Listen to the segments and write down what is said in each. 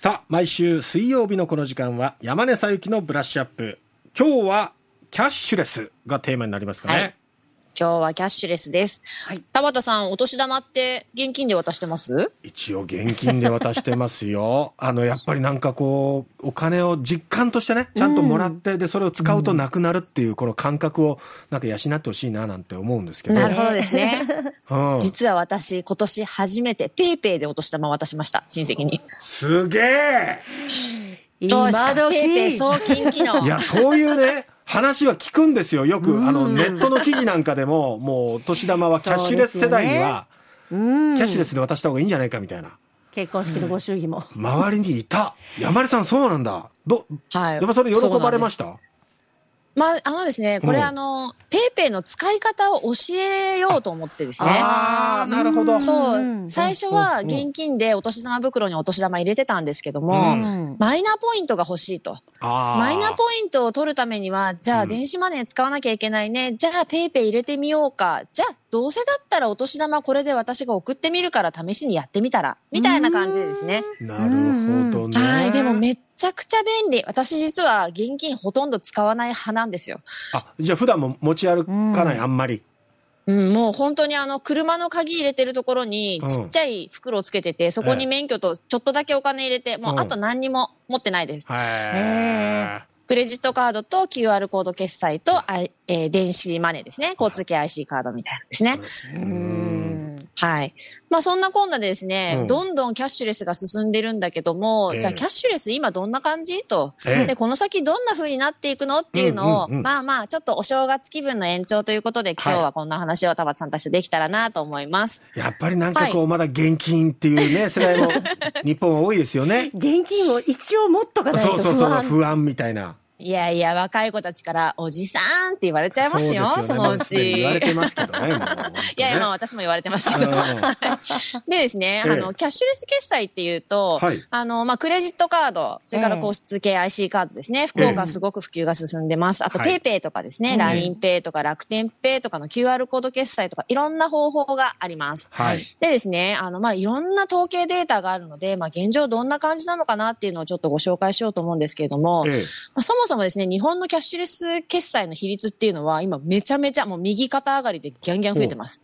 さあ、毎週水曜日のこの時間は山根さゆきのブラッシュアップ。今日はキャッシュレスがテーマになりますかね。はい今日はキャッシュレスです。はい田畑さん、お年玉って現金で渡してます？一応現金で渡してますよ。あの、やっぱりなんかこう、お金を実感としてね、ちゃんともらって、で、それを使うとなくなるっていう、この感覚をなんか養ってほしいななんて思うんですけど。なるほどですね。うん。実は私、今年初めてペイペイでお年玉渡しました。親戚に。すげえどうですか？ PayPay 送金機能。いや、そういうね、話は聞くんですよ。よく、あの、ネットの記事なんかでも、もう、お年玉はキャッシュレス世代には、うんキャッシュレスで渡した方がいいんじゃないかみたいな。結婚式のご祝儀も。周りにいた。山根さん、そうなんだ。ど、はい。やっぱそれ喜ばれました？まあ、あのですね、これうんあの、 PayPay の使い方を教えようと思ってですね。ああ、なるほど。そうう、ん最初は現金でお年玉袋にお年玉入れてたんですけども、うんマイナポイントが欲しいと。マイナポイントを取るためには、じゃうんあ電子マネー使わなきゃいけないね。じゃあ PayPay 入れてみようか。じゃあどうせだったらお年玉これで私が送ってみるから試しにやってみたら。みたいな感じでですね。なるほどね。はい。でもめっちゃくちゃ便利。私実は現金ほとんど使わない派なんですよ。あ、じゃあ普段も持ち歩かない、うんあんまり。うん、もう本当にあの、車の鍵入れてるところにうんちっちゃい袋をつけてて、そこに免許とちょっとだけお金入れて、もううんあと何にも持ってないです。へクレジットカードと QR コード決済と、えー電子マネーですね。交通系 IC カードみたいなんですね。ー。うんはい。まあそんなこんなでですね、うんどんどんキャッシュレスが進んでるんだけども、ええじゃあキャッシュレス今どんな感じ？と、ええで、この先どんな風になっていくの？っていうのを、うんうんうんまあまあちょっとお正月気分の延長ということで、今日はこんな話を田畑さんたちとできたらなと思います。やっぱりなんかこう、まだ現金っていうね、世代も、日本は多いですよね。現金を一応持っとかないとそうそうそう、不安。不安みたいな。いやいや、若い子たちから、おじさんって言われちゃいますよ、そそうですのうもすでに言われち。てますけどね、もう。いやいや、まあ私も言われてますけど。うん でですね、ええあの、キャッシュレス決済っていうと、はいあの、まあ、クレジットカード、それから交通系 IC カードですね。福岡すごく普及が進んでます。あと、はい PayPay とかですね、うん LINEPay とか楽天ペイとかの QR コード決済とか、いろんな方法があります。はい。でですね、あの、まあ、いろんな統計データがあるので、まあ、現状どんな感じなのかなっていうのをちょっとご紹介しようと思うんですけれども、ええまあ、そもそもですね、日本のキャッシュレス決済の比率っていうのは、今めちゃめちゃもう右肩上がりでギャンギャン増えてます。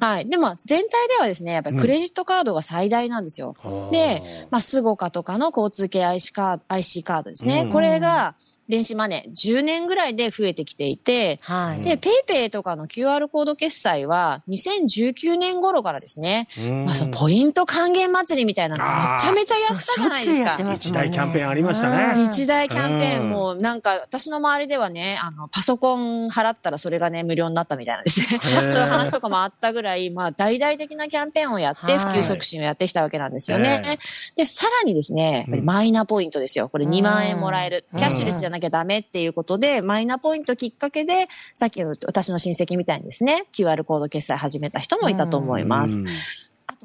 はい。でも、全体ではですね、やっぱりクレジットカードが最大なんですよ。で、まあ、 SUGOCA とかの交通系 IC カード IC カードですね。うんこれが、電子マネー10年ぐらいで増えてきていて、はい。で、 PayPay とかの QR コード決済は2019年頃からですね、うん。まあ、そのポイント還元祭りみたいなのめちゃめちゃやったじゃないですか。す一大キャンペーンありましたね。一大キャンペーうん。ンも、なんか、私の周りではね、あの、パソコン払ったらそれがね、無料になったみたいなんですね。そういう話とかもあったぐらい、まあ、大々的なキャンペーンをやって、はい。普及促進をやってきたわけなんですよね。えで、さらにですね、マイナポイントですよ。これ2万円もらえる。うん。キャッシュレスじゃなきゃダメっていうことで、マイナポイントきっかけで、さっきの私の親戚みたいにですね、QR コード決済始めた人もいたと思います。と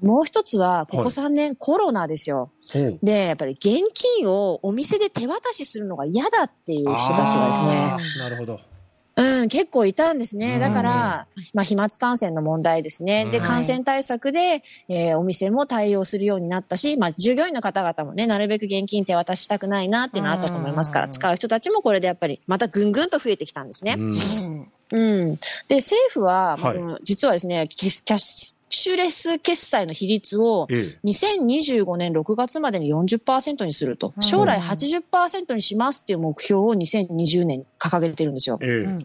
もう一つは、ここはい3年コロナですよ。で、やっぱり現金をお店で手渡しするのが嫌だっていう人たちがですねなるほど。うん、結構いたんですね。うんだから、まあ、飛沫感染の問題ですね。で、うん感染対策で、えーお店も対応するようになったし、まあ、従業員の方々もね、なるべく現金手渡ししたくないなっていうのはあったと思いますから、うん使う人たちもこれでやっぱり、またぐんぐんと増えてきたんですね。うんうんうん。で、政府は、はいうん実はですね、キャキャッシュレス決済の比率を、ええ2025年6月までに40%にするとう。ん将来80%にしますっていう目標を2020年に掲げてるんですよ。ええうん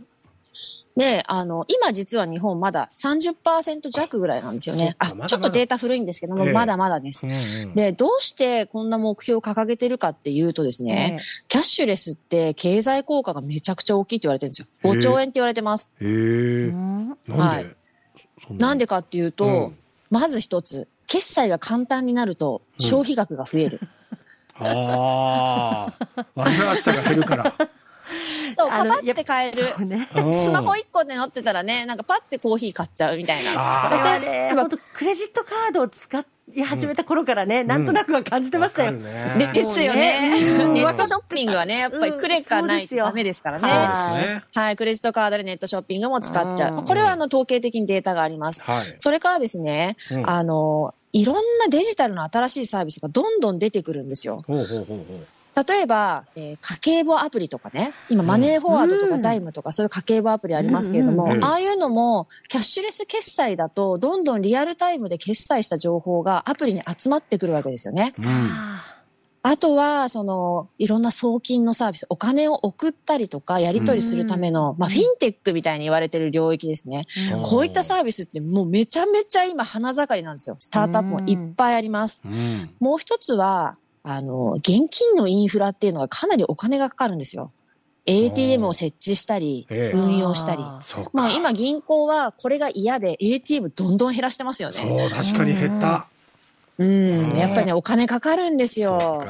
で、あの、今実は日本まだ30%弱ぐらいなんですよね。あそっかまだま、だちょっとデータ古いんですけども、ええまだまだです。うんうんで、どうしてこんな目標を掲げてるかっていうとですね、キャッシュレスって経済効果がめちゃくちゃ大きいって言われてるんですよ。へえ5兆円って言われてます。えうえんなんはいなんでかっていうと、うんまず一つ、決済が簡単になると消費額が増える。ああ、煩わしさが減るから。そう、パパって買える。ね。うんスマホ1個で乗ってたらね、なんかパッてコーヒー買っちゃうみたいな。例えね、ば本当クレジットカードを使い始めた頃からね、なんとなくは感じてましたよ。ねですよね。うんネットショッピングはね、やっぱりクレカないとダメですからね。ね。はい、クレジットカードでネットショッピングも使っちゃうんう。これはあの統計的にデータがあります。はい。それからですね、うんあの、いろんなデジタルの新しいサービスがどんどん出てくるんですよ。ほうほうほうほう。例えば、えー家計簿アプリとかね、今マネーフォワードとうんか財務とかそういう家計簿アプリありますけれども、うんうんうんああいうのもキャッシュレス決済だとどんどんリアルタイムで決済した情報がアプリに集まってくるわけですよね。うん。ああとは、その、いろんな送金のサービス、お金を送ったりとか、やり取りするための、まあ、フィンテックみたいに言われてる領域ですね。ーこういったサービスってもうめちゃめちゃ今花盛りなんですよ。スタートアップもいっぱいあります。うん。もう一つは、あの、現金のインフラっていうのがかなりお金がかかるんですよ。ATM を設置したり、ええ運用したり。まあ今銀行はこれが嫌で ATM どんどん減らしてますよね。そう、確かに減った。うん。うんやっぱりね、お金かかるんですよ。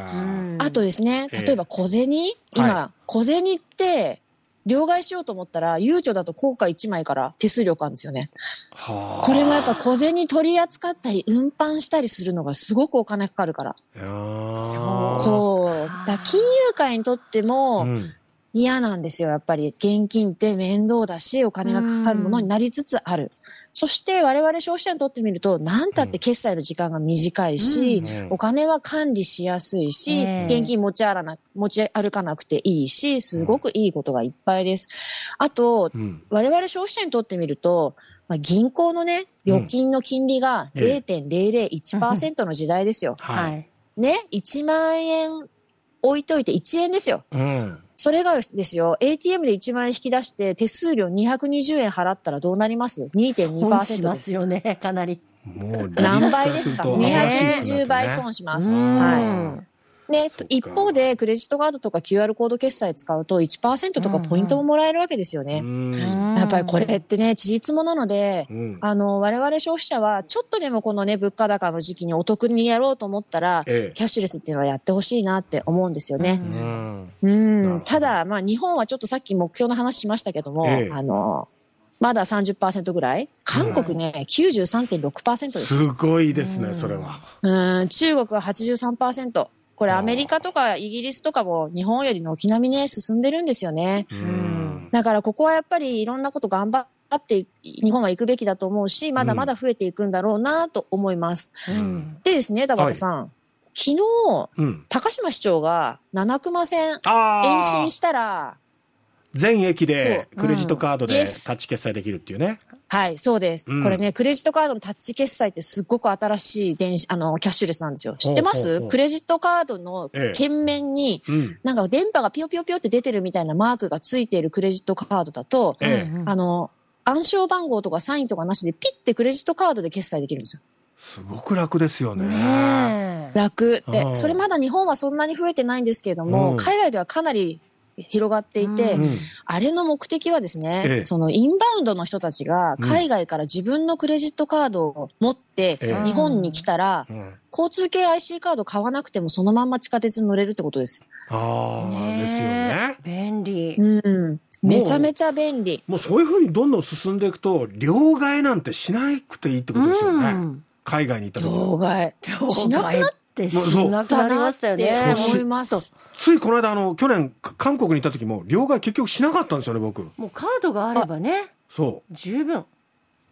あとですね、ええ例えば小銭、今、小銭って、両替しようと思ったら、ゆうちょだと硬貨1枚から手数料かんですよね。はあこれもやっぱ小銭取り扱ったり、運搬したりするのがすごくお金かかるから。いやーそう。だ金融界にとってもうん。嫌なんですよ。やっぱり現金って面倒だし、お金がかかるものになりつつある。そして我々消費者にとってみると、なんたって決済の時間が短いし、うんお金は管理しやすいし、ええ現金持ち歩な持ち歩かなくていいし、すごくいいことがいっぱいです。あと、うん。我々消費者にとってみると、まあ、銀行のね、預金の金利がええ0.001%の時代ですよ。ね、1万円置いといて1円ですよ。うん。それがですよ、ATM で1万円引き出して手数料220円払ったらどうなります？損し ?2.2% まです。よね、かなり。もう、何倍ですか？利率らすると ?290 倍損します。うんはい。ねそっか、一方でクレジットカードとか QR コード決済使うと1%とかポイントももらえるわけですよね。うん。やっぱりこれってね、ちりつもなので、うん。あの、我々消費者はちょっとでもこのね、物価高の時期にお得にやろうと思ったら、えキャッシュレスっていうのはやってほしいなって思うんですよね。え。うん。ただ、まあ、日本はちょっとさっき目標の話しましたけども、ええあの、まだ30%ぐらい？韓国ね、93.6%ですすよ。ごいですね、それは。うん、中国は83%。これアメリカとかイギリスとかも日本より軒並みね、進んでるんですよね。うん。だからここはやっぱりいろんなこと頑張って日本は行くべきだと思うし、まだまだ増えていくんだろうなと思います。うんでですね、田畑さん。昨日、うん。高島市長が七熊線あ延あ伸したら、全駅でクレジットカードでタッチ決済できるっていうね。はい、そうです。うんこれね、クレジットカードのタッチ決済ってすっごく新しい電子、あの、キャッシュレスなんですよ。知ってますほうほうほうクレジットカードのええ鍵面に、うん。なんか電波がピヨピヨピヨって出てるみたいなマークがついているクレジットカードだと、えあの、暗証番号とかサインとかなしでピッてクレジットカードで決済できるんですよ。すごく楽ですよね。ねえ楽でう。んそれまだ日本はそんなに増えてないんですけれども、うん海外ではかなり広がっていて、うんうん。あれの目的はですね、ええそのインバウンドの人たちが海外から自分のクレジットカードを持ってええ日本に来たら、うん交通系 IC カード買わなくてもそのまんま地下鉄に乗れるってことです。ああ、ねえですよね。便利。うん。めちゃめちゃ便利。もうそういうふうにどんどん進んでいくと、両替なんてしなくていいってことですよね。うん海外に行った時両替。しなくなっってしなくなりましたよね。思います。ついこの間、あの、去年、か韓国に行った時も、両替結局しなかったんですよね、僕。もうカードがあればね、そう。十分。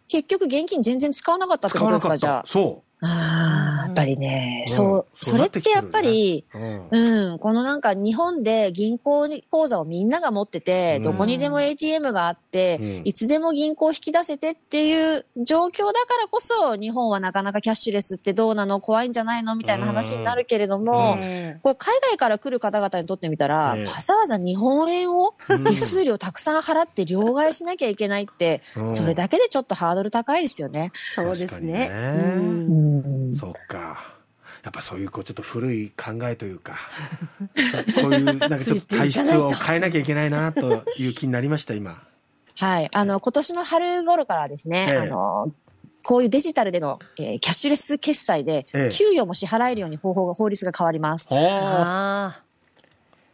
結局現金全然使わなかったってことですか、じゃた。そあ。ああ、やっぱりね、うん。そう、それなってやっぱり、う。うん。うん、このなんか日本で銀行口座をみんなが持ってて、うん。どこにでも ATM があって、うん。いつでも銀行引き出せてっていう状況だからこそ、日本はなかなかキャッシュレスってどうなの怖いんじゃないのみたいな話になるけれども、うん。えこれ海外から来る方々にとってみたら、ええわざわざ日本円をうん。手数料たくさん払って両替しなきゃいけないって、うん。それだけでちょっとハードル高いですよね。そうですね。ねうんそうか。やっぱそういう、こう、ちょっと古い考えというか、そ うこういう、なんかちょっと体質を変えなきゃいけないな、という気になりました、今。はい。あの、今年の春頃からですね、ええあの、こういうデジタルでの、えーキャッシュレス決済で、ええ給与も支払えるように方法が、法律が変わります。はあ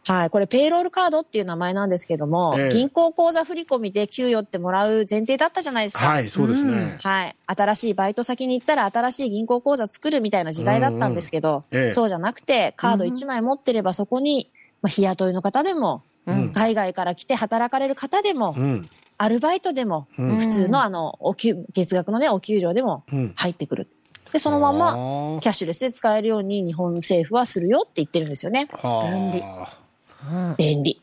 はい。これ、ペイロールカードっていう名前なんですけども、ええ銀行口座振込で給与ってもらう前提だったじゃないですか。はい、そうですね。はい。新しいバイト先に行ったら新しい銀行口座作るみたいな時代だったんですけど、うんうんええそうじゃなくて、カード1枚持ってればそこに、まあ、日雇いの方でも、あ。うん海外から来て働かれる方でも、うん。アルバイトでも、うん普通のあの、お給、月額のね、お給料でもうん。入ってくる。で、そのまままキャッシュレスで使えるように日本政府はするよって言ってるんですよね。便利便利。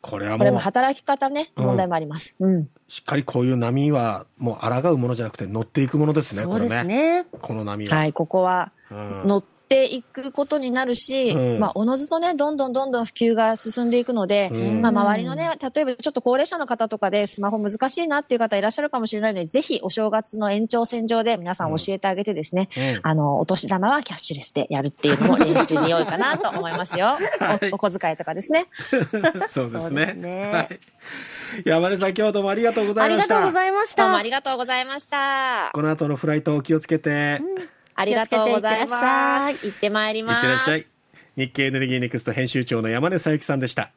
これはこれももう働き方ね、うん問題もあります。うん。しっかりこういう波はもう抗うものじゃなくて乗っていくものですねそうですこれねね。この波は、はい、ここはうん乗っていくことになるし、うん。まあ、おのずとね、どんどんどんどん普及が進んでいくので、うん。まあ、周りのね、例えばちょっと高齢者の方とかでスマホ難しいなっていう方いらっしゃるかもしれないので、ぜひお正月の延長線上で皆さん教えてあげてですね、うん。あの、お年玉はキャッシュレスでやるっていうのも練習に良いかなと思いますよ。お お小遣いとかですね。そうですね。ですね。はい。山根さん今日はどうもありがとうござあいました。りがとうございました。どうもあ。りがとうございました。この後のフライトお気をつけて、ありがとうございます。行ってまいりいっます。てらっしゃい日経エネルギーネクスト編集長の山根さゆきさんでした